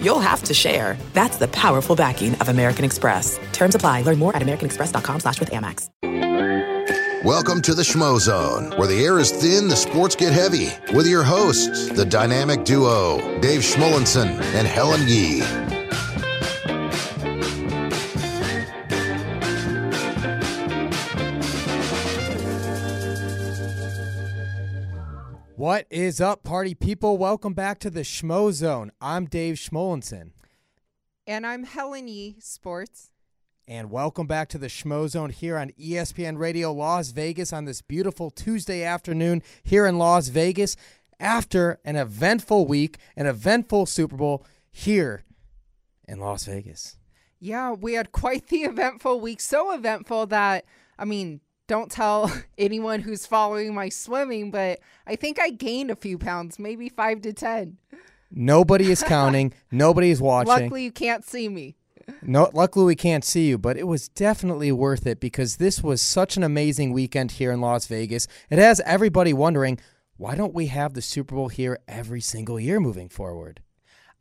you'll have to share. That's the powerful backing of American Express. Terms apply. Learn more at americanexpress.com slash with Amex. Welcome to the Schmo Zone, where the air is thin, the sports get heavy, with your hosts, the dynamic duo, Dave Schmulenson and Helen Yee. What is up, party people? Welcome back to the Schmo Zone. I'm Dave Schmulenson. And I'm Helen Yee, Sports. And welcome back to the Schmo Zone here on ESPN Radio Las Vegas on this beautiful Tuesday afternoon here in Las Vegas after an eventful week, an eventful Super Bowl here in Las Vegas. Yeah, we had quite the eventful week. So eventful that, I mean, don't tell anyone who's following my swimming, but I think I gained a few pounds, maybe five to 10. Nobody is counting. Nobody is watching. Luckily, you can't see me. No, luckily we can't see you, but it was definitely worth it because this was such an amazing weekend here in Las Vegas. It has everybody wondering why don't we have the Super Bowl here every single year moving forward?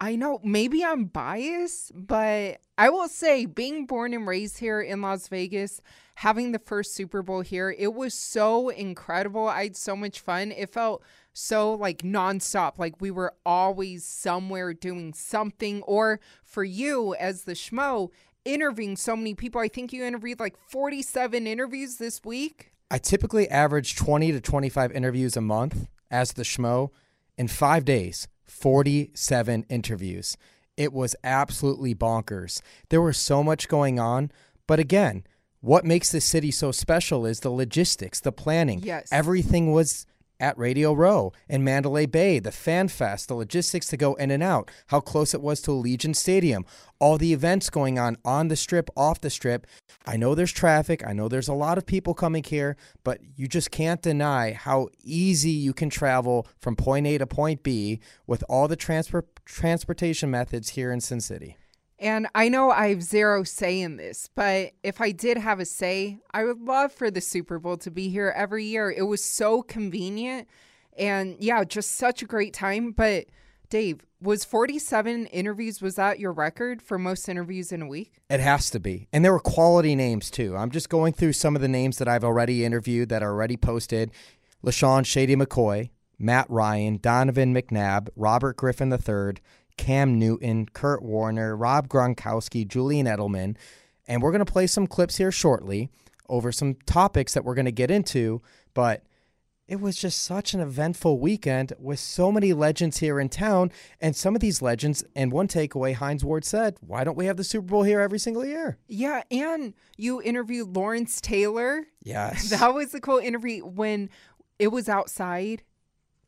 I know maybe I'm biased, but I will say being born and raised here in Las Vegas, having the first Super Bowl here, it was so incredible. I had so much fun. It felt so like nonstop, like we were always somewhere doing something. Or for you as the schmo, interviewing so many people. I think you interviewed like 47 interviews this week. I typically average 20 to 25 interviews a month as the schmo. In five days, 47 interviews. It was absolutely bonkers. There was so much going on. But again, what makes this city so special is the logistics, the planning. Yes. Everything was at Radio Row and Mandalay Bay, the Fan Fest, the logistics to go in and out, how close it was to Allegiant Stadium, all the events going on on the strip, off the strip. I know there's traffic. I know there's a lot of people coming here, but you just can't deny how easy you can travel from point A to point B with all the transport transportation methods here in Sin City. And I know I have zero say in this, but if I did have a say, I would love for the Super Bowl to be here every year. It was so convenient and yeah, just such a great time. But Dave, was 47 interviews, was that your record for most interviews in a week? It has to be. And there were quality names too. I'm just going through some of the names that I've already interviewed that are already posted. LeSean Shady McCoy, Matt Ryan, Donovan McNabb, Robert Griffin III, Cam Newton, Kurt Warner, Rob Gronkowski, Julian Edelman. And we're going to play some clips here shortly over some topics that we're going to get into. But it was just such an eventful weekend with so many legends here in town. And some of these legends, and one takeaway Hines Ward said, why don't we have the Super Bowl here every single year? Yeah, and you interviewed Lawrence Taylor. Yes. That was a cool interview when it was outside.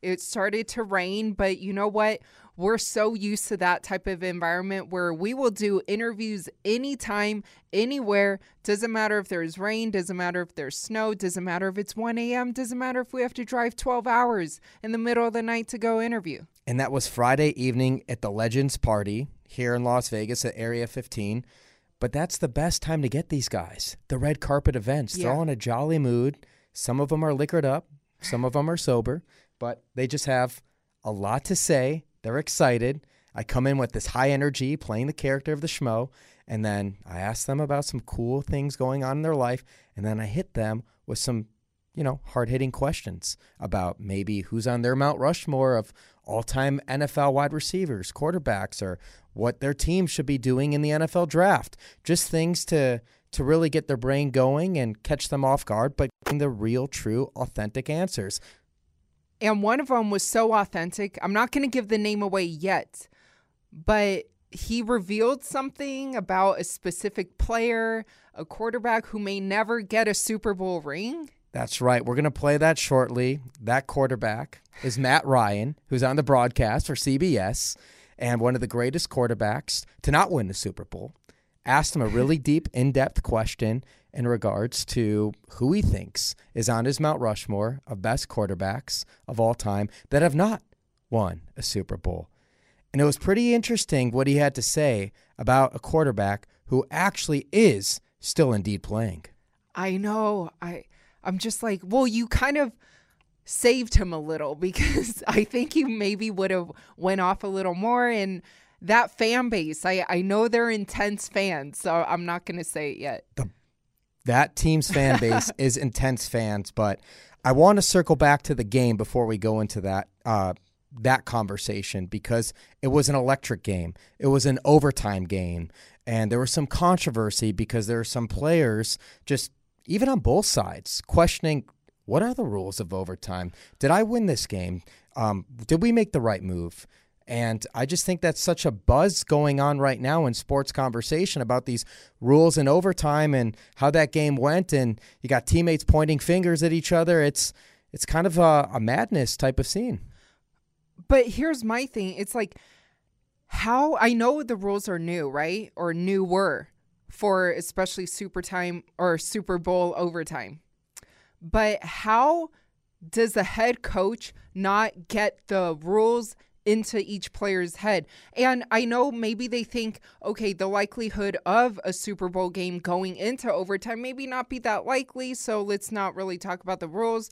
It started to rain, but you know what? We're so used to that type of environment where we will do interviews anytime, anywhere. Doesn't matter if there's rain, doesn't matter if there's snow, doesn't matter if it's 1 a.m., doesn't matter if we have to drive 12 hours in the middle of the night to go interview. And that was Friday evening at the Legends Party here in Las Vegas at Area 15. But that's the best time to get these guys. The red carpet events. They're all in a jolly mood. Some of them are liquored up, some of them are sober, but they just have a lot to say. They're excited. I come in with this high energy, playing the character of the schmo, and then I ask them about some cool things going on in their life, and then I hit them with some, you know, hard hitting questions about maybe who's on their Mount Rushmore of all time NFL wide receivers, quarterbacks, or what their team should be doing in the NFL draft. Just things to to really get their brain going and catch them off guard, but the real, true, authentic answers. And one of them was so authentic. I'm not going to give the name away yet, but he revealed something about a specific player, a quarterback who may never get a Super Bowl ring. That's right. We're going to play that shortly. That quarterback is Matt Ryan, who's on the broadcast for CBS and one of the greatest quarterbacks to not win the Super Bowl. Asked him a really deep, in depth question, in regards to who he thinks is on his Mount Rushmore of best quarterbacks of all time that have not won a Super Bowl. And it was pretty interesting what he had to say about a quarterback who actually is still indeed playing. I know. I I'm just like, well, you kind of saved him a little because I think you maybe would have went off a little more and that fan base. I I know they're intense fans, so I'm not going to say it yet. The, that team's fan base is intense fans, but I want to circle back to the game before we go into that uh, that conversation because it was an electric game. It was an overtime game, and there was some controversy because there are some players just even on both sides questioning what are the rules of overtime. Did I win this game? Um, did we make the right move? And I just think that's such a buzz going on right now in sports conversation about these rules and overtime and how that game went. And you got teammates pointing fingers at each other. It's it's kind of a, a madness type of scene. But here's my thing. It's like how I know the rules are new, right? Or newer for especially super time or Super Bowl overtime. But how does the head coach not get the rules into each player's head. And I know maybe they think, okay, the likelihood of a Super Bowl game going into overtime maybe not be that likely, so let's not really talk about the rules.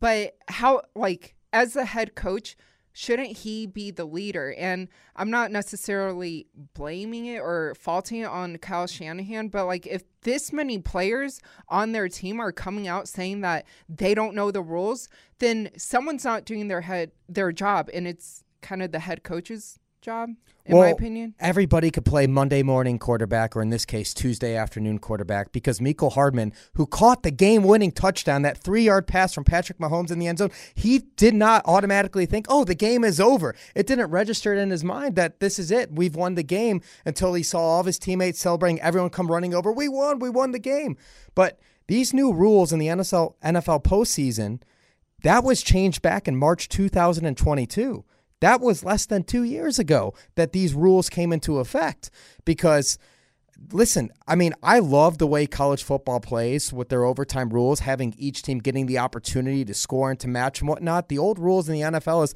But how, like, as a head coach, shouldn't he be the leader? And I'm not necessarily blaming it or faulting it on Kyle Shanahan, but like if this many players on their team are coming out saying that they don't know the rules, then someone's not doing their head their job and it's kind of the head coach's job, in well, my opinion. Everybody could play Monday morning quarterback, or in this case, Tuesday afternoon quarterback, because Mecole Hardman, who caught the game winning touchdown, that three yard pass from Patrick Mahomes in the end zone, he did not automatically think, oh, the game is over. It didn't register in his mind that this is it. We've won the game until he saw all of his teammates celebrating, everyone come running over. We won. We won the game. But these new rules in the NFL, NFL postseason, that was changed back in March 2022. That was less than two years ago that these rules came into effect because. Listen, I mean, I love the way college football plays with their overtime rules, having each team getting the opportunity to score and to match and whatnot. The old rules in the NFL is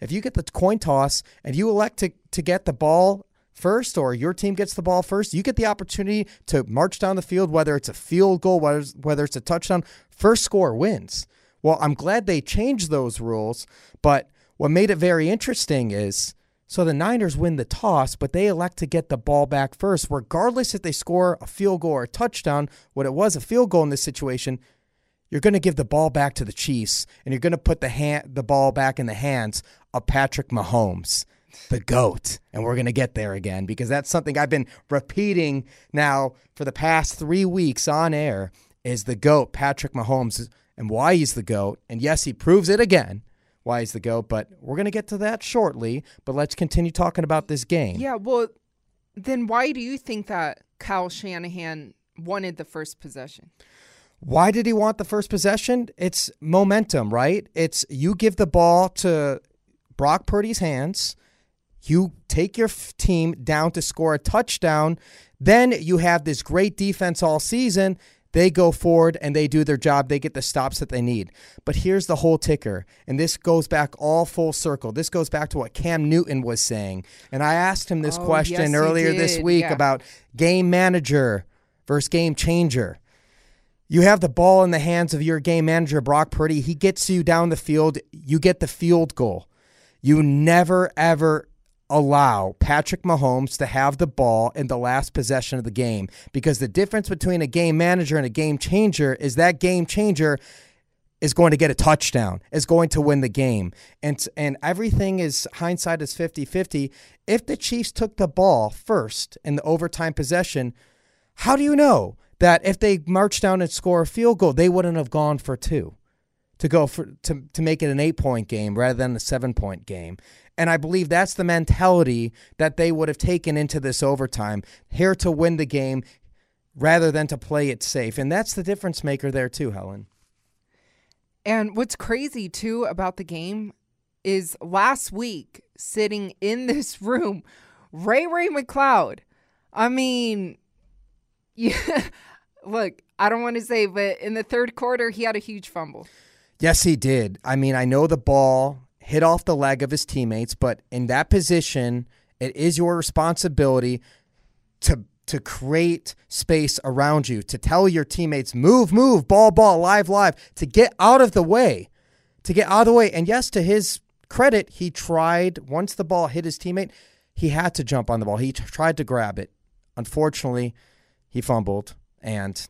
if you get the coin toss and you elect to, to get the ball first or your team gets the ball first, you get the opportunity to march down the field, whether it's a field goal, whether it's, whether it's a touchdown. First score wins. Well, I'm glad they changed those rules, but what made it very interesting is so the Niners win the toss, but they elect to get the ball back first, regardless if they score a field goal or a touchdown. What it was a field goal in this situation, you're going to give the ball back to the Chiefs, and you're going to put the hand, the ball back in the hands of Patrick Mahomes, the goat. And we're going to get there again because that's something I've been repeating now for the past three weeks on air. Is the goat Patrick Mahomes and why he's the goat? And yes, he proves it again why he's the GOAT, but we're going to get to that shortly. But let's continue talking about this game. Yeah, well, then why do you think that Kyle Shanahan wanted the first possession? Why did he want the first possession? It's momentum, right? It's you give the ball to Brock Purdy's hands, you take your f- team down to score a touchdown, then you have this great defense all season, they go forward and they do their job. They get the stops that they need. But here's the whole ticker. And this goes back all full circle. This goes back to what Cam Newton was saying. And I asked him this Oh, question yes, earlier this week Yeah. about game manager versus game changer. You have the ball in the hands of your game manager, Brock Purdy. He gets you down the field. You get the field goal. You never, ever allow Patrick Mahomes to have the ball in the last possession of the game because the difference between a game manager and a game changer is that game changer is going to get a touchdown, is going to win the game. And and everything is hindsight is 50-50. If the Chiefs took the ball first in the overtime possession, how do you know that if they marched down and score a field goal, they wouldn't have gone for two? To go for to to make it an eight point game rather than a seven point game. And I believe that's the mentality that they would have taken into this overtime, here to win the game rather than to play it safe. And that's the difference maker there too, Helen. And what's crazy too about the game is last week sitting in this room, Ray Ray McCloud. I mean, yeah, look, I don't want to say, but in the third quarter, he had a huge fumble. Yes, he did. I mean, I know the ball hit off the leg of his teammates, but in that position, it is your responsibility to to create space around you, to tell your teammates, move, move, ball, ball, live, live, to get out of the way. To get out of the way. And yes, to his credit, he tried, once the ball hit his teammate, he had to jump on the ball. He t- tried to grab it. Unfortunately, he fumbled and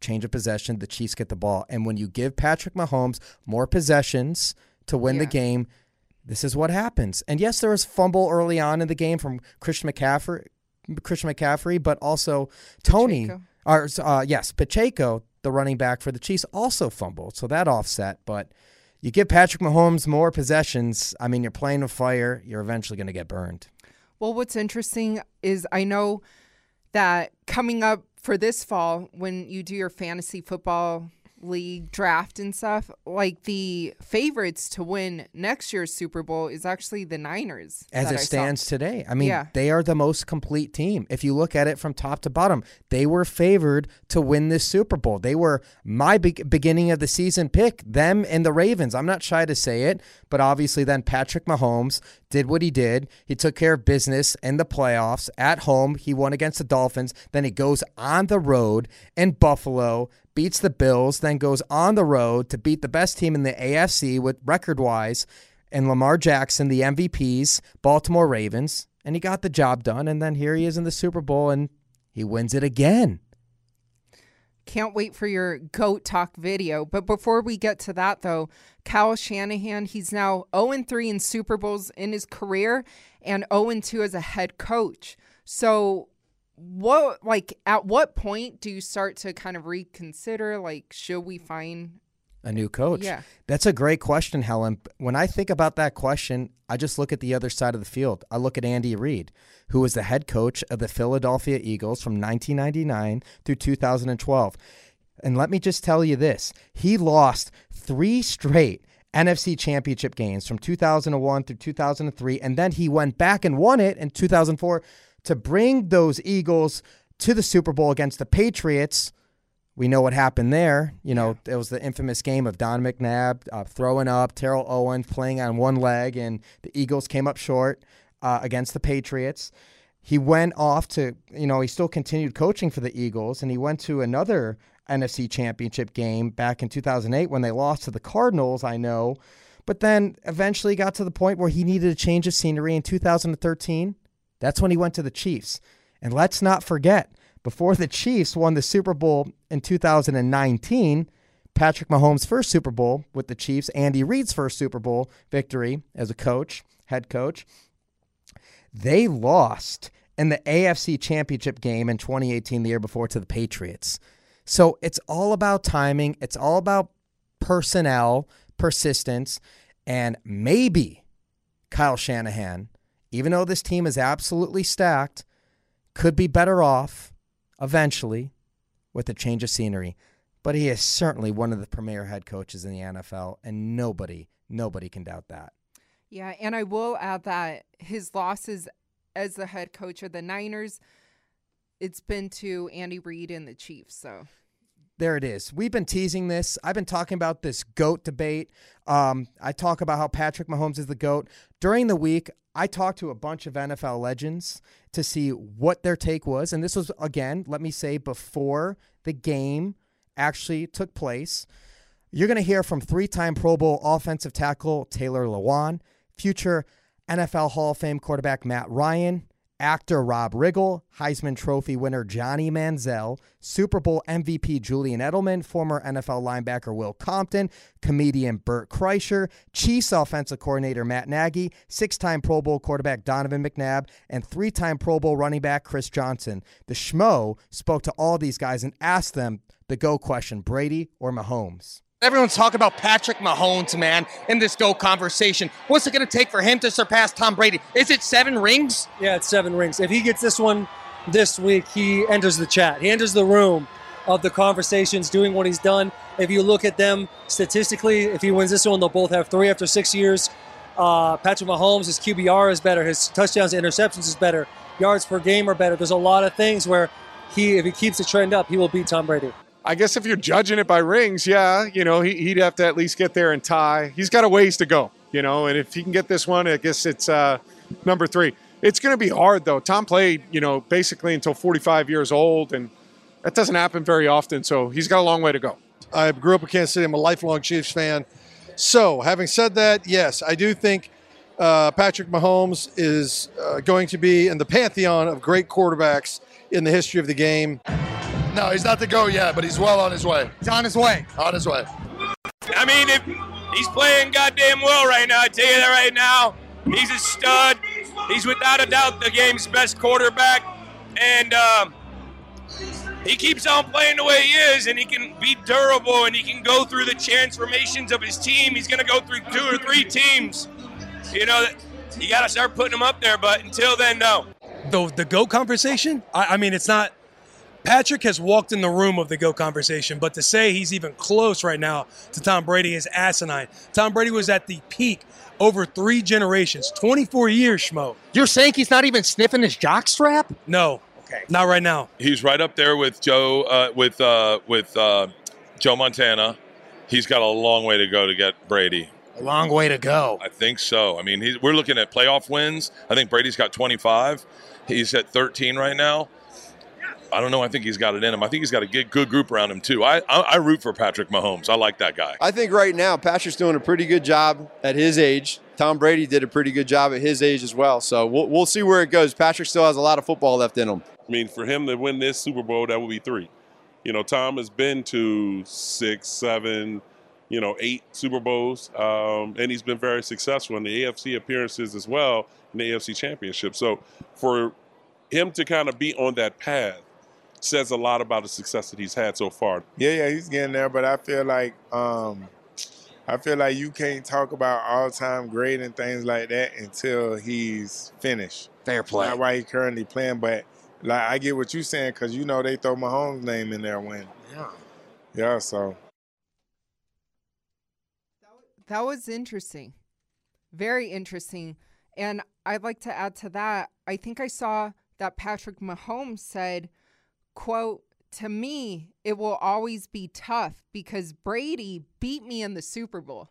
change of possession, the Chiefs get the ball. And when you give Patrick Mahomes more possessions to win the game, this is what happens. And yes, there was fumble early on in the game from Christian McCaffrey, Christian McCaffrey, but also Tony, Pacheco. or uh, yes, Pacheco, the running back for the Chiefs, also fumbled. So that offset. But you give Patrick Mahomes more possessions. I mean, you're playing with fire. You're eventually going to get burned. Well, what's interesting is I know that coming up for this fall, when you do your fantasy football league draft and stuff, like the favorites to win next year's Super Bowl is actually the Niners. As it I saw. stands today, I mean, Yeah. they are the most complete team. If you look at it from top to bottom, they were favored to win this Super Bowl. They were my be- beginning of the season pick, them and the Ravens. I'm not shy to say it, but obviously, then Patrick Mahomes did what he did. He took care of business in the playoffs at home. He won against the Dolphins. Then he goes on the road in Buffalo, beats the Bills, then goes on the road to beat the best team in the AFC with record wise and Lamar Jackson, the MVPs, Baltimore Ravens, and he got the job done. And then here he is in the Super Bowl, and he wins it again. Can't wait for your GOAT Talk video. But before we get to that, though, Kyle Shanahan, he's now 0 3 in Super Bowls in his career and 0 2 as a head coach. So, what, like, at what point do you start to kind of reconsider, like, should we find. A new coach. Yeah. That's a great question, Helen. When I think about that question, I just look at the other side of the field. I look at Andy Reid, who was the head coach of the Philadelphia Eagles from 1999 through 2012. And let me just tell you this he lost three straight NFC championship games from 2001 through 2003. And then he went back and won it in 2004 to bring those Eagles to the Super Bowl against the Patriots. We know what happened there. You know, it was the infamous game of Don McNabb uh, throwing up, Terrell Owens playing on one leg, and the Eagles came up short uh, against the Patriots. He went off to, you know, he still continued coaching for the Eagles, and he went to another NFC championship game back in 2008 when they lost to the Cardinals, I know. But then eventually got to the point where he needed a change of scenery in 2013. That's when he went to the Chiefs. And let's not forget, before the Chiefs won the Super Bowl in 2019, Patrick Mahomes' first Super Bowl with the Chiefs, Andy Reid's first Super Bowl victory as a coach, head coach, they lost in the AFC Championship game in 2018, the year before, to the Patriots. So it's all about timing, it's all about personnel, persistence, and maybe Kyle Shanahan, even though this team is absolutely stacked, could be better off eventually with a change of scenery. But he is certainly one of the premier head coaches in the NFL, and nobody, nobody can doubt that. Yeah, and I will add that his losses as the head coach of the Niners, it's been to Andy Reid and the Chiefs. So There it is. We've been teasing this. I've been talking about this GOAT debate. Um, I talk about how Patrick Mahomes is the GOAT. During the week, I talked to a bunch of NFL legends to see what their take was. And this was, again, let me say, before the game actually took place. You're going to hear from three time Pro Bowl offensive tackle Taylor Lewan, future NFL Hall of Fame quarterback Matt Ryan, actor Rob Riggle, Heisman Trophy winner Johnny Manziel, Super Bowl MVP Julian Edelman, former NFL linebacker Will Compton, comedian Bert Kreischer, Chiefs offensive coordinator Matt Nagy, six time Pro Bowl quarterback Donovan McNabb, and three time Pro Bowl running back Chris Johnson. The Schmo spoke to all these guys and asked them the go question Brady or Mahomes? Everyone's talking about Patrick Mahomes, man, in this GO conversation. What's it going to take for him to surpass Tom Brady? Is it seven rings? Yeah, it's seven rings. If he gets this one this week, he enters the chat. He enters the room of the conversations, doing what he's done. If you look at them statistically, if he wins this one, they'll both have three after six years. Uh, Patrick Mahomes, his QBR is better. His touchdowns to interceptions is better. Yards per game are better. There's a lot of things where he if he keeps the trend up, he will beat Tom Brady. I guess if you're judging it by rings, yeah, you know, he, would have to at least get there and tie. He's got a ways to go, you know, and if he can get this one, I guess it's uh, number three. It's going to be hard, though. Tom played, you know, basically until 45 years old, and that doesn't happen very often, so he's got a long way to go. I grew up in Kansas City. I'm a lifelong Chiefs fan. So, having said that, yes, I do think uh, Patrick Mahomes is uh, going to be in the pantheon of great quarterbacks in the history of the game. No, he's not the go yet, but he's well on his way. He's on his way. On his way. I mean, if he's playing goddamn well right now, I tell you that right now. He's a stud. He's without a doubt the game's best quarterback, and um, he keeps on playing the way he is, and he can be durable, and he can go through the transformations of his team. He's going to go through two or three teams. You know, you got to start putting him up there, but until then, no. The the go conversation. I, I mean, it's not Patrick has walked in the room of the GO conversation, but to say he's even close right now to Tom Brady is asinine. Tom Brady was at the peak over three generations, 24 years, Schmo. You're saying he's not even sniffing his jockstrap? No. Okay. Not right now. He's right up there with Joe, uh, with uh, with uh, Joe Montana. He's got a long way to go to get Brady. A long way to go. I think so. I mean, we're looking at playoff wins. I think Brady's got 25. He's at 13 right now. I don't know. I think he's got it in him. I think he's got a good, good group around him too. I, I, I root for Patrick Mahomes. I like that guy. I think right now Patrick's doing a pretty good job at his age. Tom Brady did a pretty good job at his age as well. So we'll, we'll see where it goes. Patrick still has a lot of football left in him. I mean, for him to win this Super Bowl, that would be three. You know, Tom has been to six, seven, you know, eight Super Bowls, um, and he's been very successful in the AFC appearances as well in the AFC Championship. So for him to kind of be on that path says a lot about the success that he's had so far. Yeah, yeah, he's getting there, but I feel like um, I feel like you can't talk about all time great and things like that until he's finished. Fair play. Not why he's currently playing, but like I get what you're saying because you know they throw Mahomes' name in there when. Yeah. Yeah. So. That was interesting. Very interesting. And I'd like to add to that. I think I saw that Patrick Mahomes said quote, to me, it will always be tough because Brady beat me in the Super Bowl.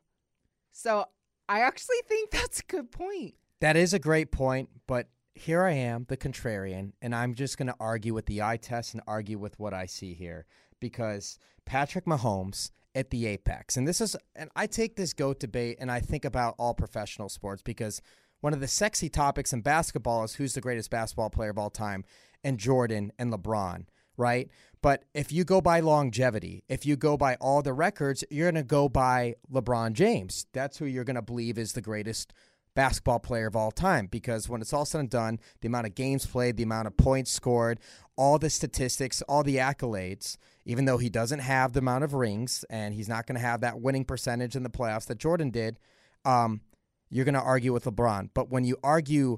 So I actually think that's a good point. That is a great point, but here I am, the contrarian, and I'm just going to argue with the eye test and argue with what I see here because Patrick Mahomes at the apex, and this is, and I take this GOAT debate and I think about all professional sports because one of the sexy topics in basketball is who's the greatest basketball player of all time, and Jordan and LeBron right? But if you go by longevity, if you go by all the records, you're going to go by LeBron James. That's who you're going to believe is the greatest basketball player of all time because when it's all said and done, the amount of games played, the amount of points scored, all the statistics, all the accolades, even though he doesn't have the amount of rings and he's not going to have that winning percentage in the playoffs that Jordan did, um, you're going to argue with LeBron. But when you argue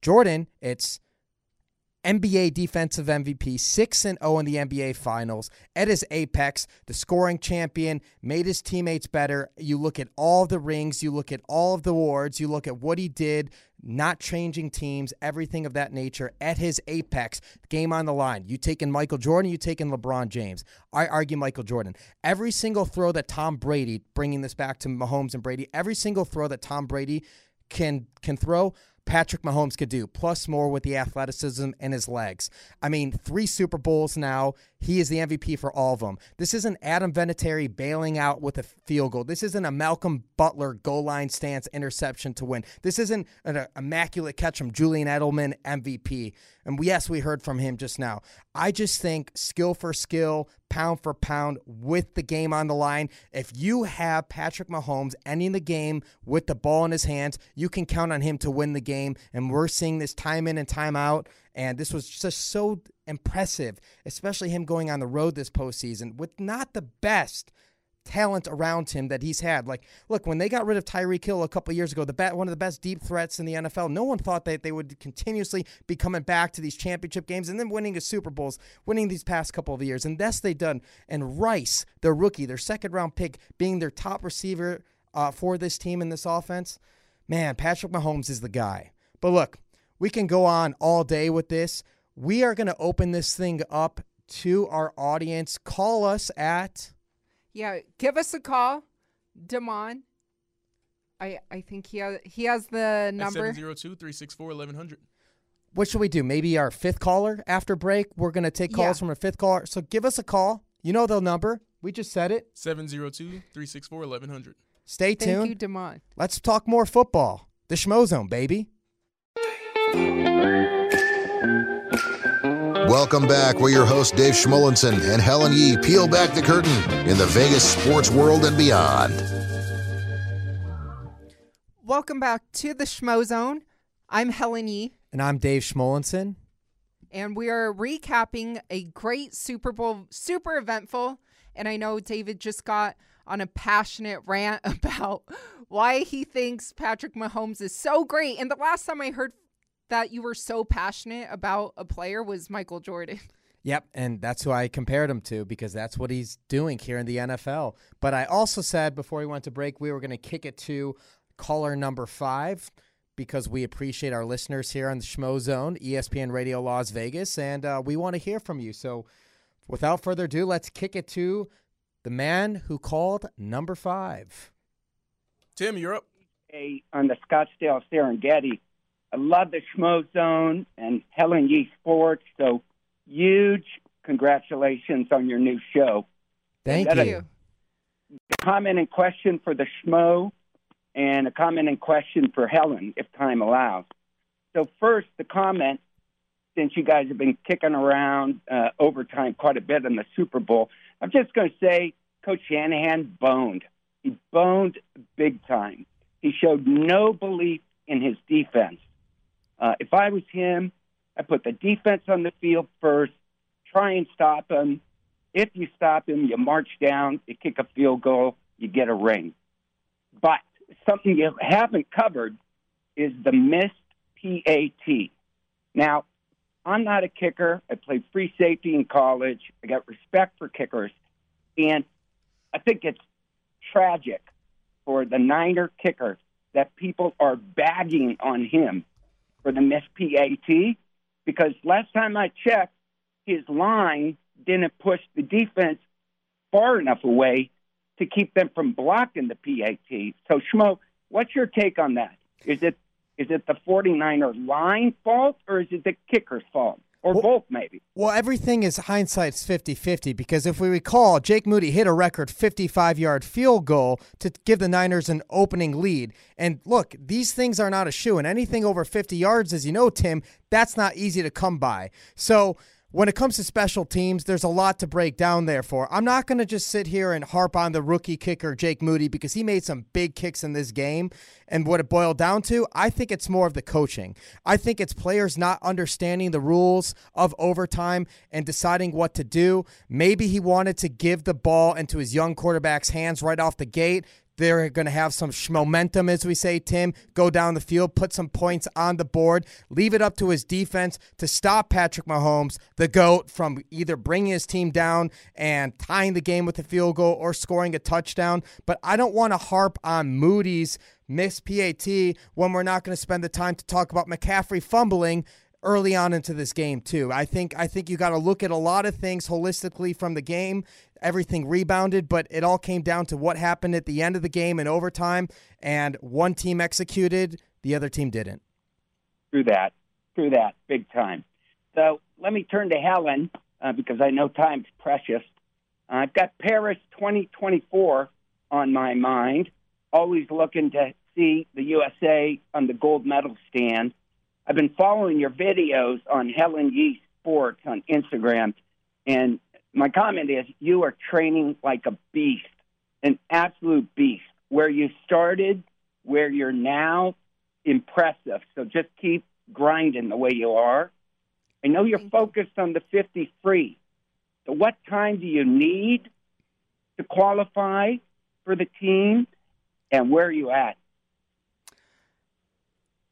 Jordan, it's NBA defensive MVP, 6 and 0 in the NBA finals, at his apex, the scoring champion, made his teammates better. You look at all the rings, you look at all of the awards, you look at what he did, not changing teams, everything of that nature at his apex, game on the line. You taking Michael Jordan, you taking LeBron James. I argue Michael Jordan. Every single throw that Tom Brady, bringing this back to Mahomes and Brady, every single throw that Tom Brady can can throw Patrick Mahomes could do, plus more with the athleticism and his legs. I mean, three Super Bowls now. He is the MVP for all of them. This isn't Adam Vinatieri bailing out with a field goal. This isn't a Malcolm Butler goal line stance interception to win. This isn't an immaculate catch from Julian Edelman MVP. And yes, we heard from him just now. I just think skill for skill, pound for pound, with the game on the line. If you have Patrick Mahomes ending the game with the ball in his hands, you can count on him to win the game. And we're seeing this time in and time out. And this was just so impressive, especially him going on the road this postseason with not the best talent around him that he's had. Like, look, when they got rid of Tyreek Hill a couple years ago, the bat, one of the best deep threats in the NFL, no one thought that they would continuously be coming back to these championship games and then winning the Super Bowls, winning these past couple of years. And that's they done. And Rice, their rookie, their second round pick, being their top receiver uh, for this team in this offense, man, Patrick Mahomes is the guy. But look, we can go on all day with this. We are going to open this thing up to our audience. Call us at Yeah, give us a call, Damon. I I think he has he has the number. 702-364-1100. what should we do? Maybe our fifth caller after break. We're going to take calls Yeah. from our fifth caller. So give us a call. You know the number. We just said it. 702-364-1100. Stay Thank tuned. Thank you, Damon. Let's talk more football. The Schmo Zone, baby. Welcome back. We're your hosts, Dave Schmulenson and Helen Yee. Peel back the curtain in the Vegas sports world and beyond. Welcome back to the Schmo Zone. I'm Helen Yee, And I'm Dave Schmulenson. and we are recapping a great Super Bowl, super eventful. And I know David just got on a passionate rant about why he thinks Patrick Mahomes is so great. And the last time I heard that you were so passionate about a player was Michael Jordan. Yep, and that's who I compared him to because that's what he's doing here in the NFL. But I also said before we went to break, we were going to kick it to caller number five because we appreciate our listeners here on the Schmo Zone, ESPN Radio Las Vegas, and uh, we want to hear from you. So without further ado, let's kick it to the man who called number five. Tim, you're up. a on the Scottsdale Serengeti. I love the Schmo Zone and Helen Yee Sports. So huge congratulations on your new show. Thank Got you. A comment and question for the Schmo, and a comment and question for Helen, if time allows. So first, the comment. Since you guys have been kicking around uh, overtime quite a bit in the Super Bowl, I'm just going to say Coach Shanahan boned. He boned big time. He showed no belief in his defense. Uh, if I was him, I put the defense on the field first, try and stop him. If you stop him, you march down, you kick a field goal, you get a ring. But something you haven't covered is the missed PAT. Now, I'm not a kicker. I played free safety in college. I got respect for kickers. And I think it's tragic for the Niner kicker that people are bagging on him for the missed PAT because last time I checked, his line didn't push the defense far enough away to keep them from blocking the PAT. So, Schmo, what's your take on that? Is it is it the 49er line fault or is it the kicker's fault? Or both, maybe? Well, everything is hindsight's 50 50 because if we recall, Jake Moody hit a record 55 yard field goal to give the Niners an opening lead. And look, these things are not a shoe, and anything over 50 yards, as you know, Tim, that's not easy to come by. So, when it comes to special teams, there's a lot to break down there for. I'm not going to just sit here and harp on the rookie kicker, Jake Moody, because he made some big kicks in this game. And what it boiled down to, I think it's more of the coaching. I think it's players not understanding the rules of overtime and deciding what to do. Maybe he wanted to give the ball into his young quarterback's hands right off the gate. They're going to have some momentum, as we say, Tim. Go down the field, put some points on the board, leave it up to his defense to stop Patrick Mahomes, the GOAT, from either bringing his team down and tying the game with a field goal or scoring a touchdown. But I don't want to harp on Moody's missed PAT when we're not going to spend the time to talk about McCaffrey fumbling early on into this game too. I think I think you got to look at a lot of things holistically from the game. Everything rebounded, but it all came down to what happened at the end of the game in overtime and one team executed, the other team didn't. through that, through that, big time. So let me turn to Helen uh, because I know time's precious. Uh, I've got Paris 2024 on my mind. Always looking to see the USA on the gold medal stand. I've been following your videos on Helen Yee Sports on Instagram, and my comment is you are training like a beast, an absolute beast. Where you started, where you're now, impressive. So just keep grinding the way you are. I know you're focused on the 50 free. So what time do you need to qualify for the team, and where are you at?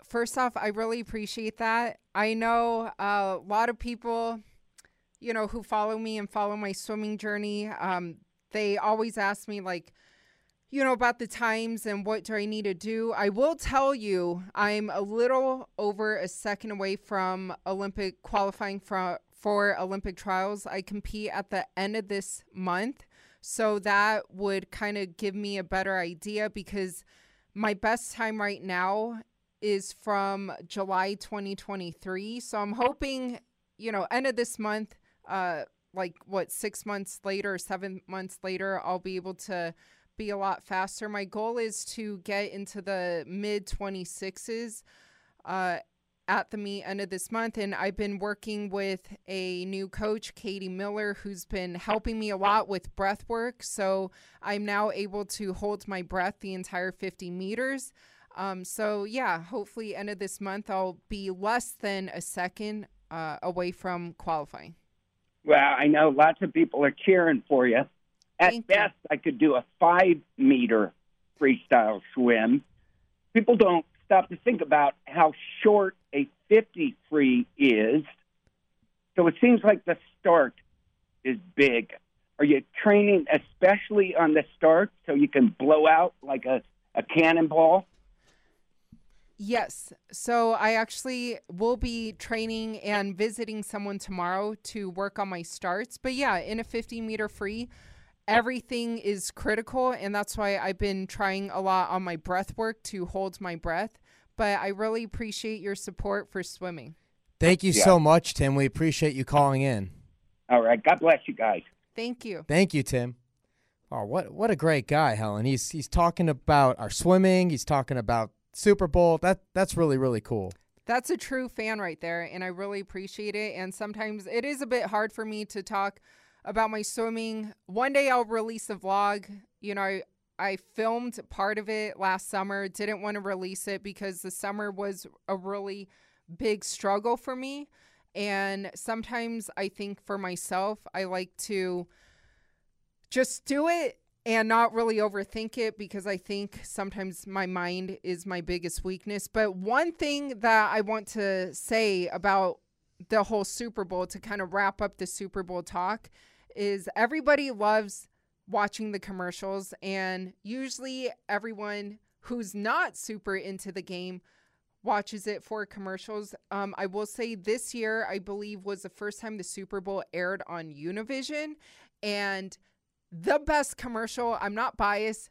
First off, I really appreciate that. I know uh, a lot of people, you know, who follow me and follow my swimming journey. Um, they always ask me like, you know, about the times and what do I need to do. I will tell you, I'm a little over a second away from Olympic qualifying for for Olympic trials. I compete at the end of this month. So that would kind of give me a better idea because my best time right now is from July 2023. So I'm hoping, you know, end of this month, uh, like what, six months later, seven months later, I'll be able to be a lot faster. My goal is to get into the mid 26s uh, at the meet end of this month. And I've been working with a new coach, Katie Miller, who's been helping me a lot with breath work. So I'm now able to hold my breath the entire 50 meters. Um, so yeah, hopefully end of this month I'll be less than a second uh, away from qualifying. Well, I know lots of people are cheering for you. At best, I could do a five meter freestyle swim. People don't stop to think about how short a 50 free is. So it seems like the start is big. Are you training especially on the start so you can blow out like a, a cannonball? Yes. So I actually will be training and visiting someone tomorrow to work on my starts. But yeah, in a 50 meter free, everything is critical. And that's why I've been trying a lot on my breath work to hold my breath. But I really appreciate your support for swimming. Thank you Yeah. so much, Tim. We appreciate you calling in. All right. God bless you guys. Thank you. Thank you, Tim. Oh, what what a great guy, Helen. He's he's talking about our swimming. He's talking about Super Bowl. That that's really really cool. That's a true fan right there, and I really appreciate it. And sometimes it is a bit hard for me to talk about my swimming. One day I'll release a vlog. You know, I, I filmed part of it last summer, didn't want to release it because the summer was a really big struggle for me. And sometimes I think for myself, I like to just do it and not really overthink it because I think sometimes my mind is my biggest weakness. But one thing that I want to say about the whole Super Bowl to kind of wrap up the Super Bowl talk is everybody loves watching the commercials and usually everyone who's not super into the game watches it for commercials. Um, I will say this year, I believe, was the first time the Super Bowl aired on Univision. And the best commercial, I'm not biased,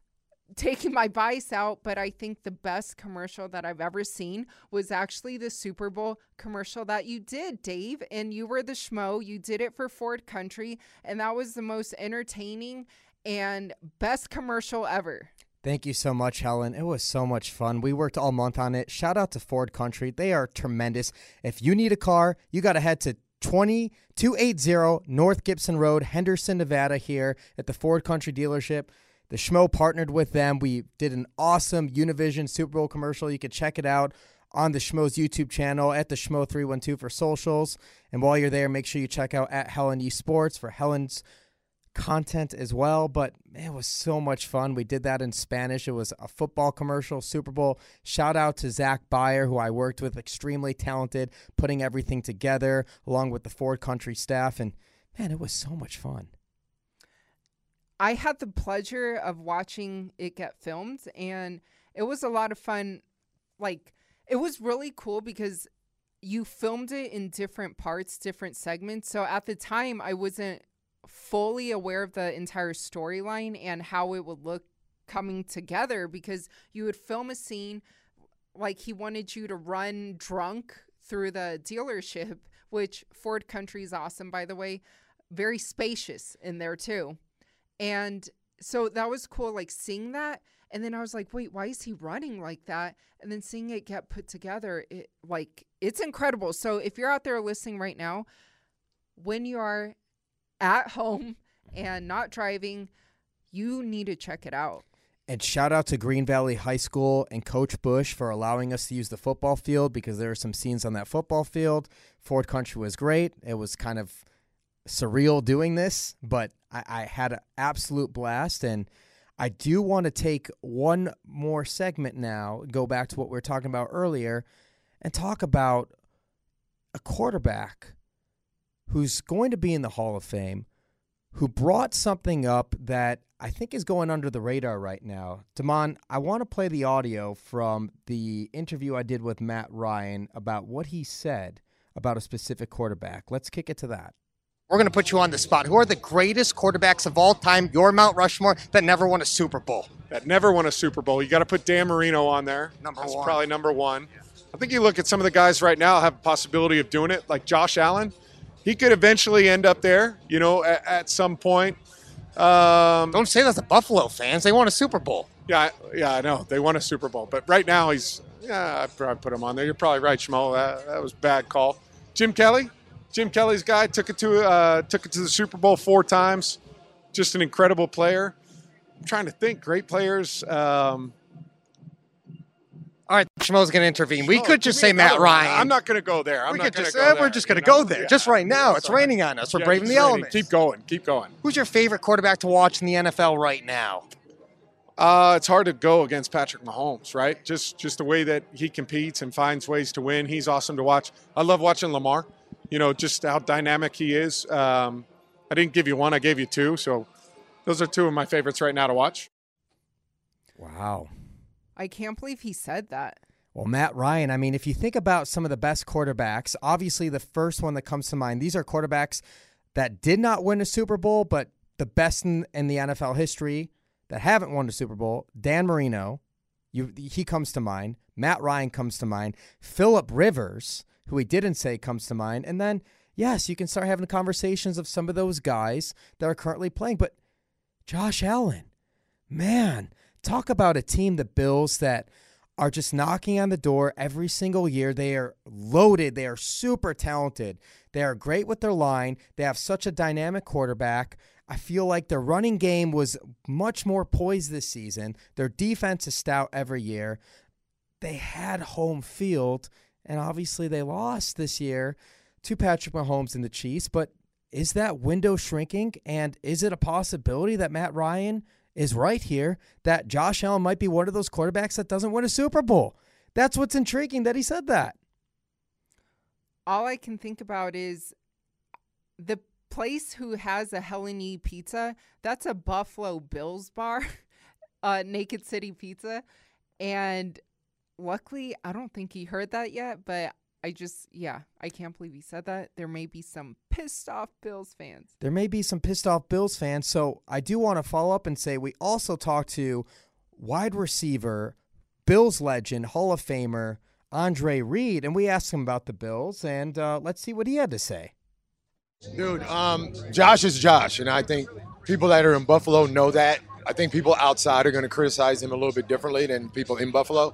taking my bias out, but I think the best commercial that I've ever seen was actually the Super Bowl commercial that you did, Dave. And you were the schmo. You did it for Ford Country. And that was the most entertaining and best commercial ever. Thank you so much, Helen. It was so much fun. We worked all month on it. Shout out to Ford Country. They are tremendous. If you need a car, you got to head to 20280 North Gibson Road, Henderson, Nevada, here at the Ford Country dealership. The Schmo partnered with them. We did an awesome Univision Super Bowl commercial. You can check it out on the Schmo's YouTube channel at the Schmo312 for socials. And while you're there, make sure you check out at Helen E Sports for Helen's content as well. But it was so much fun. We did that in Spanish. It was a football commercial, Super Bowl. Shout out to Zach Byer, who I worked with, extremely talented, putting everything together along with the Ford Country staff. And man, it was so much fun. I had the pleasure of watching it get filmed, and it was a lot of fun. Like, it was really cool because you filmed it in different parts, different segments. So at the time, I wasn't fully aware of the entire storyline and how it would look coming together because you would film a scene like he wanted you to run drunk through the dealership, which Ford Country is awesome, by the way. Very spacious in there, too. And so that was cool, like seeing that. And then I was like, wait, why is he running like that? And then seeing it get put together, it like it's incredible. So if you're out there listening right now, when you are at home and not driving, you need to check it out. And shout out to Green Valley High School and Coach Bush for allowing us to use the football field because there are some scenes on that football field. Ford Country was great. It was kind of surreal doing this, but I, I had an absolute blast. And I do want to take one more segment now, go back to what we were talking about earlier, and talk about a quarterback who's going to be in the Hall of Fame, who brought something up that I think is going under the radar right now. Damon, I want to play the audio from the interview I did with Matt Ryan about what he said about a specific quarterback. Let's kick it to that. We're going to put you on the spot. Who are the greatest quarterbacks of all time, your Mount Rushmore, that never won a Super Bowl? That never won a Super Bowl. You got to put Dan Marino on there. Number That's one. probably number one. I think you look at some of the guys right now have a possibility of doing it, like Josh Allen. He could eventually end up there, you know, at, at some point. Um, Don't say that to Buffalo fans. They won a Super Bowl. Yeah, I- yeah, I know they won a Super Bowl, but right now he's yeah. I'd probably put him on there. You're probably right, Schmo. That, that was a bad call. Jim Kelly, Jim Kelly's guy took it to uh, took it to the Super Bowl four times. Just an incredible player. I'm trying to think, great players. Um, All right, Schmo's going to intervene. We oh, could just say Matt another one. Ryan. I'm not going to go there. I'm we not could going to just, go uh, there. we're just going to you know? go there. Yeah. Just right now. It's all right. raining on us. We're Yeah, braving the raining. elements. Keep going. Keep going. Who's your favorite quarterback to watch in the NFL right now? Uh, it's hard to go against Patrick Mahomes, right? Just just the way that he competes and finds ways to win. He's awesome to watch. I love watching Lamar. You know, just how dynamic he is. Um, I didn't give you one; I gave you two. So those are two of my favorites right now to watch. Wow. I can't believe he said that. Well, Matt Ryan, I mean, if you think about some of the best quarterbacks, obviously the first one that comes to mind, these are quarterbacks that did not win a Super Bowl, but the best in, in the NFL history that haven't won a Super Bowl. Dan Marino, you, he comes to mind. Matt Ryan comes to mind. Philip Rivers, who he didn't say comes to mind. And then, yes, you can start having conversations of some of those guys that are currently playing. But Josh Allen, man, talk about a team, the Bills, that are just knocking on the door every single year. They are loaded. They are super talented. They are great with their line. They have such a dynamic quarterback. I feel like their running game was much more poised this season. Their defense is stout every year. They had home field, and obviously they lost this year to Patrick Mahomes and the Chiefs. But is that window shrinking? And is it a possibility that Matt Ryan is right here that Josh Allen might be one of those quarterbacks that doesn't win a Super Bowl? That's what's intriguing that he said that. All I can think about is the place who has a Helen E pizza. That's a Buffalo Bills bar, uh, Naked City Pizza, and luckily I don't think he heard that yet. But I just, yeah, I can't believe he said that. There may be some pissed off Bills fans. There may be some pissed off Bills fans. So I do want to follow up and say we also talked to wide receiver, Bills legend, Hall of Famer, Andre Reed, and we asked him about the Bills, and uh, let's see what he had to say. Dude, um, Josh is Josh, and I think people that are in Buffalo know that. I think people outside are going to criticize him a little bit differently than people in Buffalo.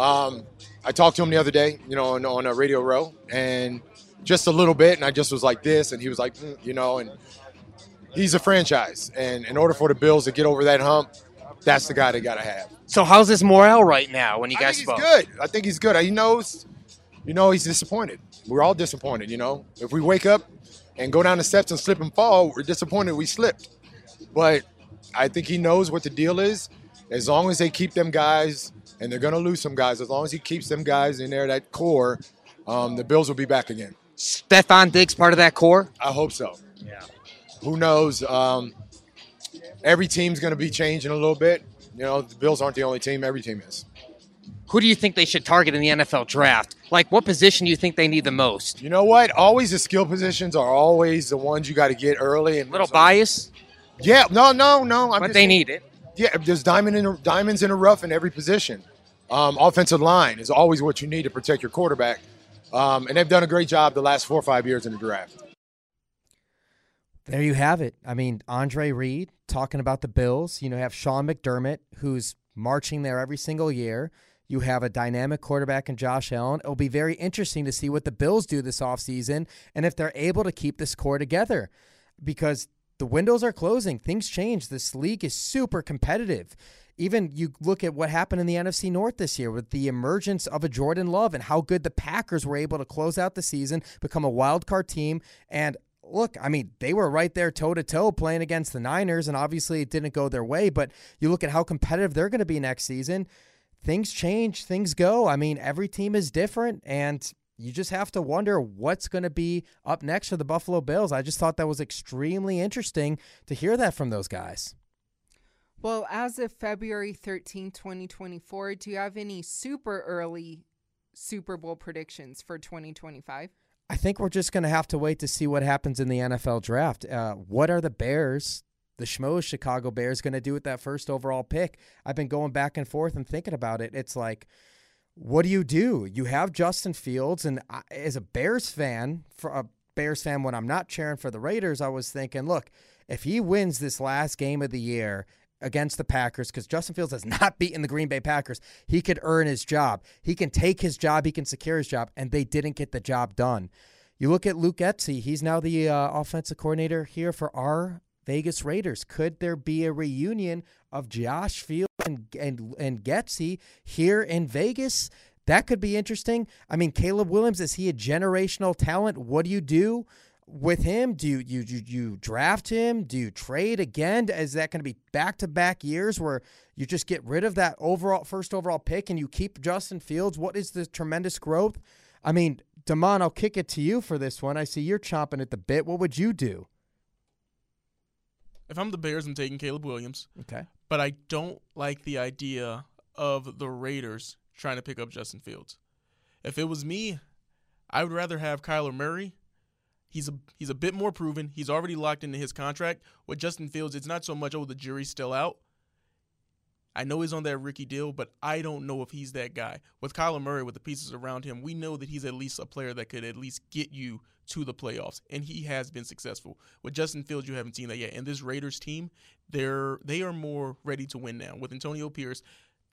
Um, I talked to him the other day, you know, on, on a radio row, and just a little bit, and I just was like this, and he was like, "Mm," you know, and he's a franchise, and in order for the Bills to get over that hump, that's the guy they got to have. So how's his morale right now when you I guys think spoke? he's good. I think he's good. He knows, you know, he's disappointed. We're all disappointed, you know. If we wake up and go down the steps and slip and fall, we're disappointed we slipped. But I think he knows what the deal is. As long as they keep them guys, and they're going to lose some guys, as long as he keeps them guys in there, that core, um, the Bills will be back again. Stefon Diggs part of that core? I hope so. Yeah. Who knows? Um, every team's going to be changing a little bit. You know, the Bills aren't the only team. Every team is. Who do you think they should target in the NFL draft? Like, what position do you think they need the most? You know what? Always the skill positions are always the ones you got to get early. And little bias. Yeah. No. No. No. I'm But just they saying- need it. Yeah. There's diamond in diamonds in a rough in every position. Um, offensive line is always what you need to protect your quarterback, um, and they've done a great job the last four or five years in the draft. There you have it. I mean, Andre Reed talking about the Bills. You know, you have Sean McDermott, who's marching there every single year. You have a dynamic quarterback in Josh Allen. It'll be very interesting to see what the Bills do this offseason and if they're able to keep this core together because the windows are closing. Things change. This league is super competitive. Even you look at what happened in the NFC North this year with the emergence of a Jordan Love and how good the Packers were able to close out the season, become a wild card team, and look, I mean, they were right there toe to toe playing against the Niners, and obviously it didn't go their way. But you look at how competitive they're going to be next season. Things change, things go. I mean, every team is different, and you just have to wonder what's going to be up next for the Buffalo Bills. I just thought that was extremely interesting to hear that from those guys. Well, as of February 13, 2024, do you have any super early Super Bowl predictions for 2025? I think we're just going to have to wait to see what happens in the NFL draft. Uh, what are the Bears, the Schmoes Chicago Bears, going to do with that first overall pick? I've been going back and forth and thinking about it. It's like, what do you do? You have Justin Fields, and I, as a Bears fan, for a Bears fan, when I'm not cheering for the Raiders, I was thinking, look, if he wins this last game of the year against the Packers because Justin Fields has not beaten the Green Bay Packers. He could earn his job. He can take his job. He can secure his job, and they didn't get the job done. You look at Luke Getsy. He's now the uh, offensive coordinator here for our Vegas Raiders. Could there be a reunion of Josh Fields and and and Getsy here in Vegas? That could be interesting. I mean, Caleb Williams is he a generational talent? What do you do? With him? Do you you you, you draft him? Do you trade again? Is that going to be back to back years where you just get rid of that overall first overall pick and you keep Justin Fields? What is the tremendous growth? I mean, Damon, I'll kick it to you for this one. I see you're chomping at the bit. What would you do? If I'm the Bears, I'm taking Caleb Williams. Okay. But I don't like the idea of the Raiders trying to pick up Justin Fields. If it was me, I would rather have Kyler Murray He's a he's a bit more proven. He's already locked into his contract. With Justin Fields, it's not so much oh the jury's still out. I know he's on that rookie deal, but I don't know if he's that guy. With Kyler Murray, with the pieces around him, we know that he's at least a player that could at least get you to the playoffs, and he has been successful. With Justin Fields, you haven't seen that yet. And this Raiders team, they're they are more ready to win now. With Antonio Pierce,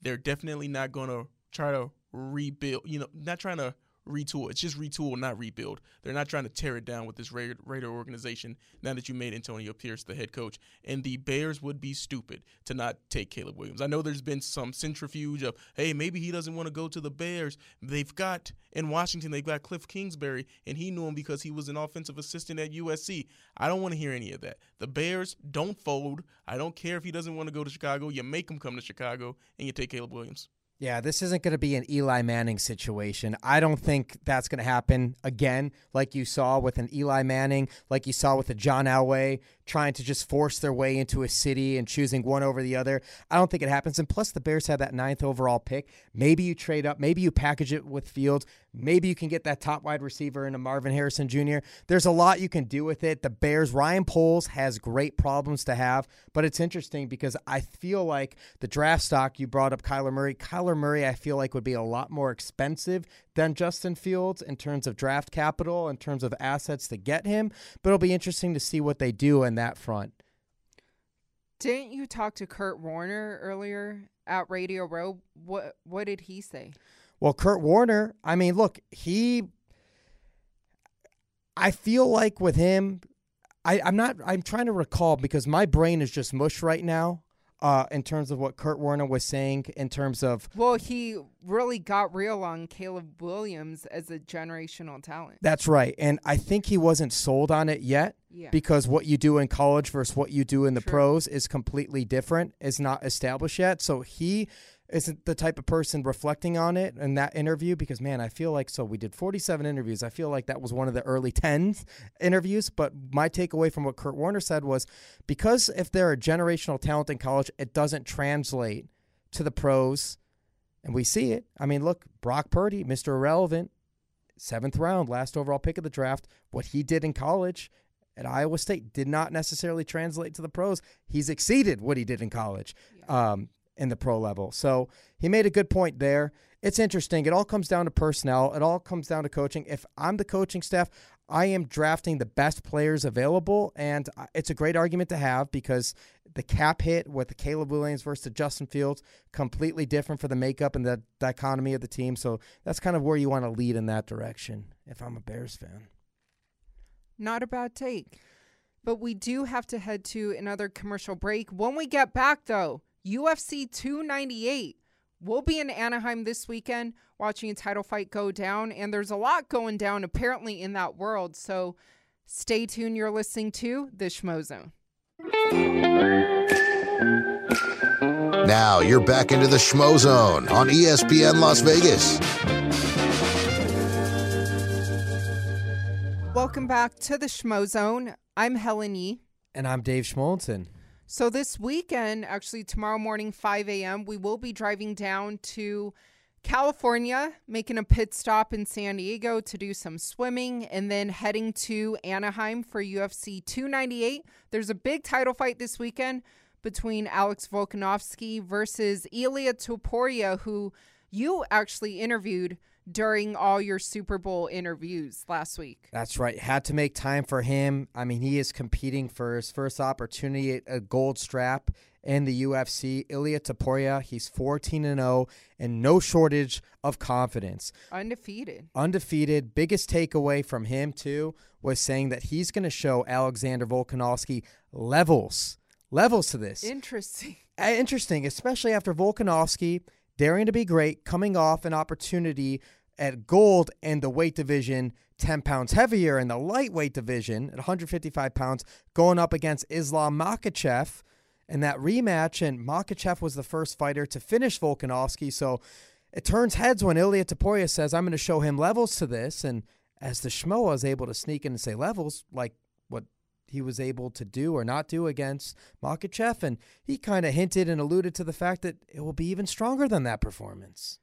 they're definitely not going to try to rebuild. You know, not trying to retool. It's just retool, not rebuild. They're not trying to tear it down with this Raider, Raider organization now that you made Antonio Pierce the head coach. And the Bears would be stupid to not take Caleb Williams. I know there's been some centrifuge of, hey, maybe he doesn't want to go to the Bears. They've got, in Washington, they've got Kliff Kingsbury, and he knew him because he was an offensive assistant at USC. I don't want to hear any of that. The Bears don't fold. I don't care if he doesn't want to go to Chicago. You make him come to Chicago, and you take Caleb Williams. Yeah, this isn't going to be an Eli Manning situation. I don't think that's going to happen again, like you saw with an Eli Manning, like you saw with a John Elway trying to just force their way into a city and choosing one over the other. I don't think it happens. And plus, the Bears have that ninth overall pick. Maybe you trade up, maybe you package it with Fields, maybe you can get that top wide receiver into Marvin Harrison Jr. There's a lot you can do with it. The Bears, Ryan Poles has great problems to have, but it's interesting because I feel like the draft stock you brought up, Kyler Murray. Kyler Murray, I feel like would be a lot more expensive than Justin Fields in terms of draft capital, in terms of assets to get him. But it'll be interesting to see what they do in that front. Didn't you talk to Kurt Warner earlier at Radio Row? What what did he say? Well, Kurt Warner, I mean, look, he I feel like with him, I, I'm not I'm trying to recall because my brain is just mush right now uh, in terms of what Kurt Warner was saying, in terms of. Well, he really got real on Caleb Williams as a generational talent. That's right. And I think he wasn't sold on it yet yeah. because what you do in college versus what you do in the True. pros is completely different, is not established yet. So he isn't the type of person reflecting on it in that interview because man i feel like so we did 47 interviews i feel like that was one of the early 10s interviews but my takeaway from what kurt warner said was because if they're a generational talent in college it doesn't translate to the pros and we see it i mean look brock purdy mr irrelevant seventh round last overall pick of the draft what he did in college at Iowa State did not necessarily translate to the pros. He's exceeded what he did in college. Um, in the pro level. So he made a good point there. It's interesting. It all comes down to personnel. It all comes down to coaching. If I'm the coaching staff, I am drafting the best players available, and it's a great argument to have because the cap hit with the Caleb Williams versus the Justin Fields completely different for the makeup and the dichotomy of the team. So that's kind of where you want to lead in that direction. If I'm a Bears fan, not a bad take. But we do have to head to another commercial break. When we get back, though, UFC 298 will be in Anaheim this weekend watching a title fight go down. And there's a lot going down apparently in that world. So stay tuned. You're listening to The Schmo Zone. Now you're back into the Schmo Zone on ESPN Las Vegas. Welcome back to the Schmo Zone. I'm Helen Yee. And I'm Dave Schmulenson. So this weekend, actually tomorrow morning, 5 a.m., we will be driving down to California, making a pit stop in San Diego to do some swimming, and then heading to Anaheim for UFC 298. There's a big title fight this weekend between Alex Volkanovski versus Ilia Topuria, who you actually interviewed during all your Super Bowl interviews last week. That's right. Had to make time for him. I mean, he is competing for his first opportunity at a gold strap in the UFC. Ilya Topuria, he's 14 and 0 and no shortage of confidence. Undefeated. Undefeated. Biggest takeaway from him too was saying that he's going to show Alexander Volkanovski levels levels to this. Interesting. Uh, interesting, especially after Volkanovski daring to be great, coming off an opportunity at gold in the weight division, 10 pounds heavier in the lightweight division at 155 pounds, going up against Islam Makhachev in that rematch. And Makhachev was the first fighter to finish Volkanovski. So it turns heads when Ilya Topuria says, I'm going to show him levels to this. And as the Schmoa is able to sneak in and say levels, like what he was able to do or not do against Makhachev. And he kind of hinted and alluded to the fact that it will be even stronger than that performance.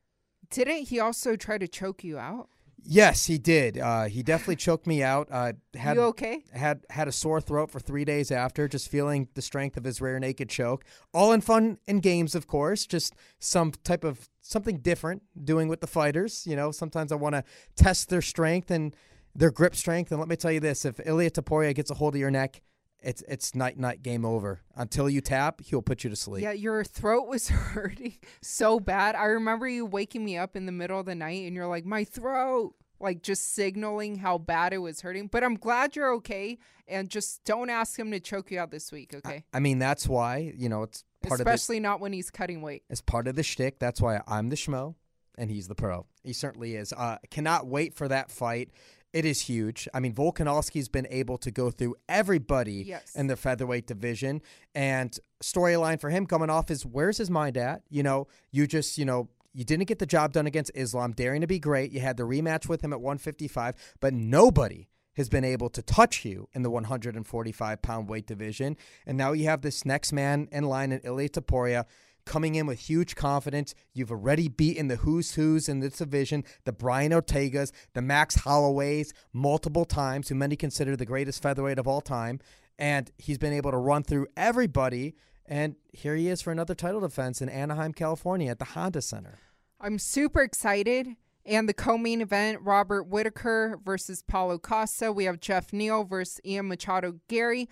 Didn't he also try to choke you out? Yes, he did. Uh, he definitely choked me out. Uh, had, You okay? Had had a sore throat for three days after, just feeling the strength of his rear naked choke. All in fun and games, of course. Just some type of something different doing with the fighters. You know, sometimes I want to test their strength and their grip strength. And let me tell you this: if Ilya Topuria gets a hold of your neck, it's it's night night game over. Until you tap, he'll put you to sleep. Yeah, your throat was hurting so bad. I remember you waking me up in the middle of the night and you're like, my throat, like just signaling how bad it was hurting. But I'm glad you're okay. And just don't ask him to choke you out this week, okay? I mean, that's why you know it's part Especially of especially not when he's cutting weight. it's part of the shtick. That's why I'm the schmo and he's the pro. He certainly is. Uh, cannot wait for that fight. It is huge. I mean, Volkanovski's been able to go through everybody Yes. in the featherweight division, and storyline for him coming off is where's his mind at? You know, you just you know. You didn't get the job done against Islam, daring to be great. You had the rematch with him at 155, but nobody has been able to touch you in the 145 pound weight division. And now you have this next man in line in Ilia Topuria coming in with huge confidence. You've already beaten the who's who's in this division, the Brian Ortegas, the Max Holloways multiple times, who many consider the greatest featherweight of all time. And he's been able to run through everybody. And here he is for another title defense in Anaheim, California at the Honda Center. I'm super excited. And the co-main event, Robert Whitaker versus Paulo Costa. We have Geoff Neal versus Ian Machado Garry.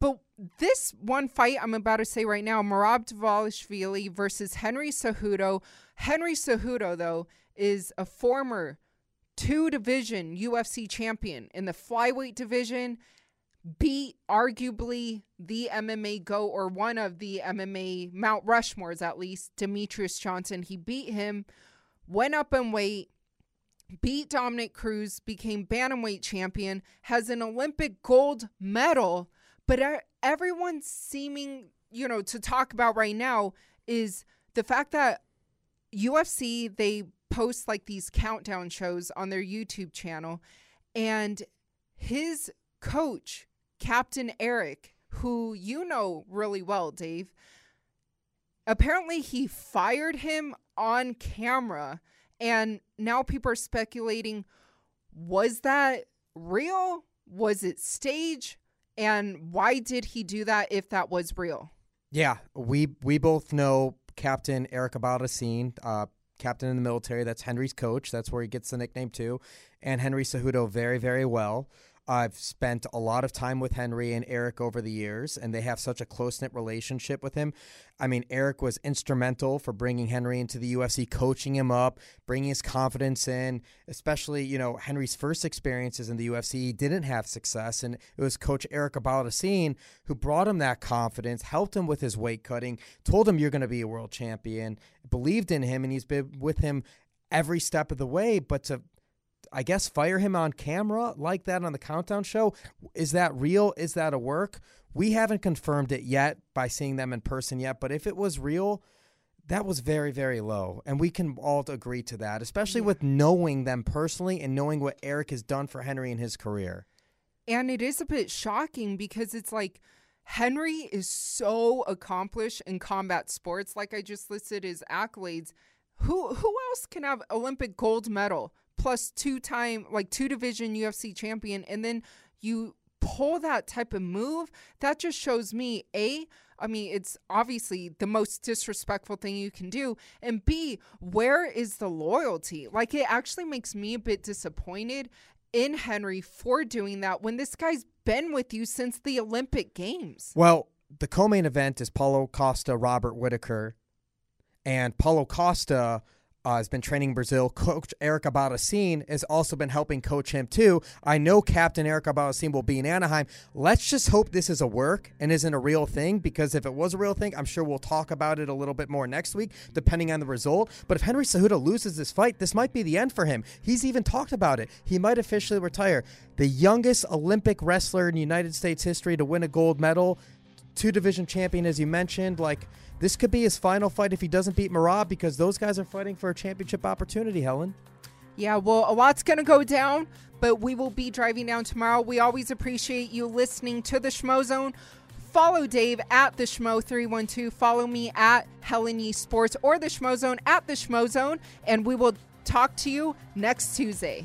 But this one fight I'm about to say right now, Merab Dvalishvili versus Henry Cejudo. Henry Cejudo, though, is a former two-division UFC champion in the flyweight division. Beat arguably the MMA go or one of the MMA Mount Rushmores at least, Demetrious Johnson. He beat him went up in weight, beat Dominick Cruz, became bantamweight champion, has an Olympic gold medal, but e- everyone's seeming, you know, to talk about right now is the fact that UFC they post like these countdown shows on their YouTube channel and his coach, Captain Eric, who you know really well, Dave, apparently he fired him on camera and now people are speculating was that real? Was it stage and why did he do that if that was real Yeah, we we both know Captain Eric Albarracin, uh, captain in the military. That's Henry's coach. That's where he gets the nickname too. And Henry Cejudo very very well. I've spent a lot of time with Henry and Eric over the years, and they have such a close knit relationship with him. I mean, Eric was instrumental for bringing Henry into the UFC, coaching him up, bringing his confidence in. Especially, you know, Henry's first experiences in the UFC, didn't have success, and it was Coach Eric Albarracin who brought him that confidence, helped him with his weight cutting, told him you're going to be a world champion, believed in him, and he's been with him every step of the way. But to I guess fire him on camera like that on the countdown show. Is that real? Is that a work? We haven't confirmed it yet by seeing them in person yet, but if it was real, that was very, very low. And we can all agree to that, especially with knowing them personally and knowing what Eric has done for Henry in his career. And it is a bit shocking because it's like Henry is so accomplished in combat sports. Like I just listed his accolades. Who who else can have Olympic gold medal plus two time like two division UFC champion and then you pull that type of move? That just shows me a I mean, it's obviously the most disrespectful thing you can do. And B, where is the loyalty? Like, it actually makes me a bit disappointed in Henry for doing that when this guy's been with you since the Olympic Games. Well, the co-main event is Paulo Costa, Robert Whitaker, and Paulo Costa uh, has been training Brazil. Coach Eric Albarracin has also been helping coach him too. I know Captain Eric Albarracin will be in Anaheim. Let's just hope this is a work and isn't a real thing because if it was a real thing, I'm sure we'll talk about it a little bit more next week, depending on the result. But if Henry Cejudo loses this fight, this might be the end for him. He's even talked about it. He might officially retire. The youngest Olympic wrestler in United States history to win a gold medal, two division champion, as you mentioned. Like, this could be his final fight if he doesn't beat Merab because those guys are fighting for a championship opportunity, Helen. Yeah, well, a lot's going to go down, but we will be driving down tomorrow. We always appreciate you listening to the Schmo Zone. Follow Dave at the Schmo312. Follow me at Helen Yee Sports or the Schmo Zone at the Schmo Zone, and we will talk to you next Tuesday.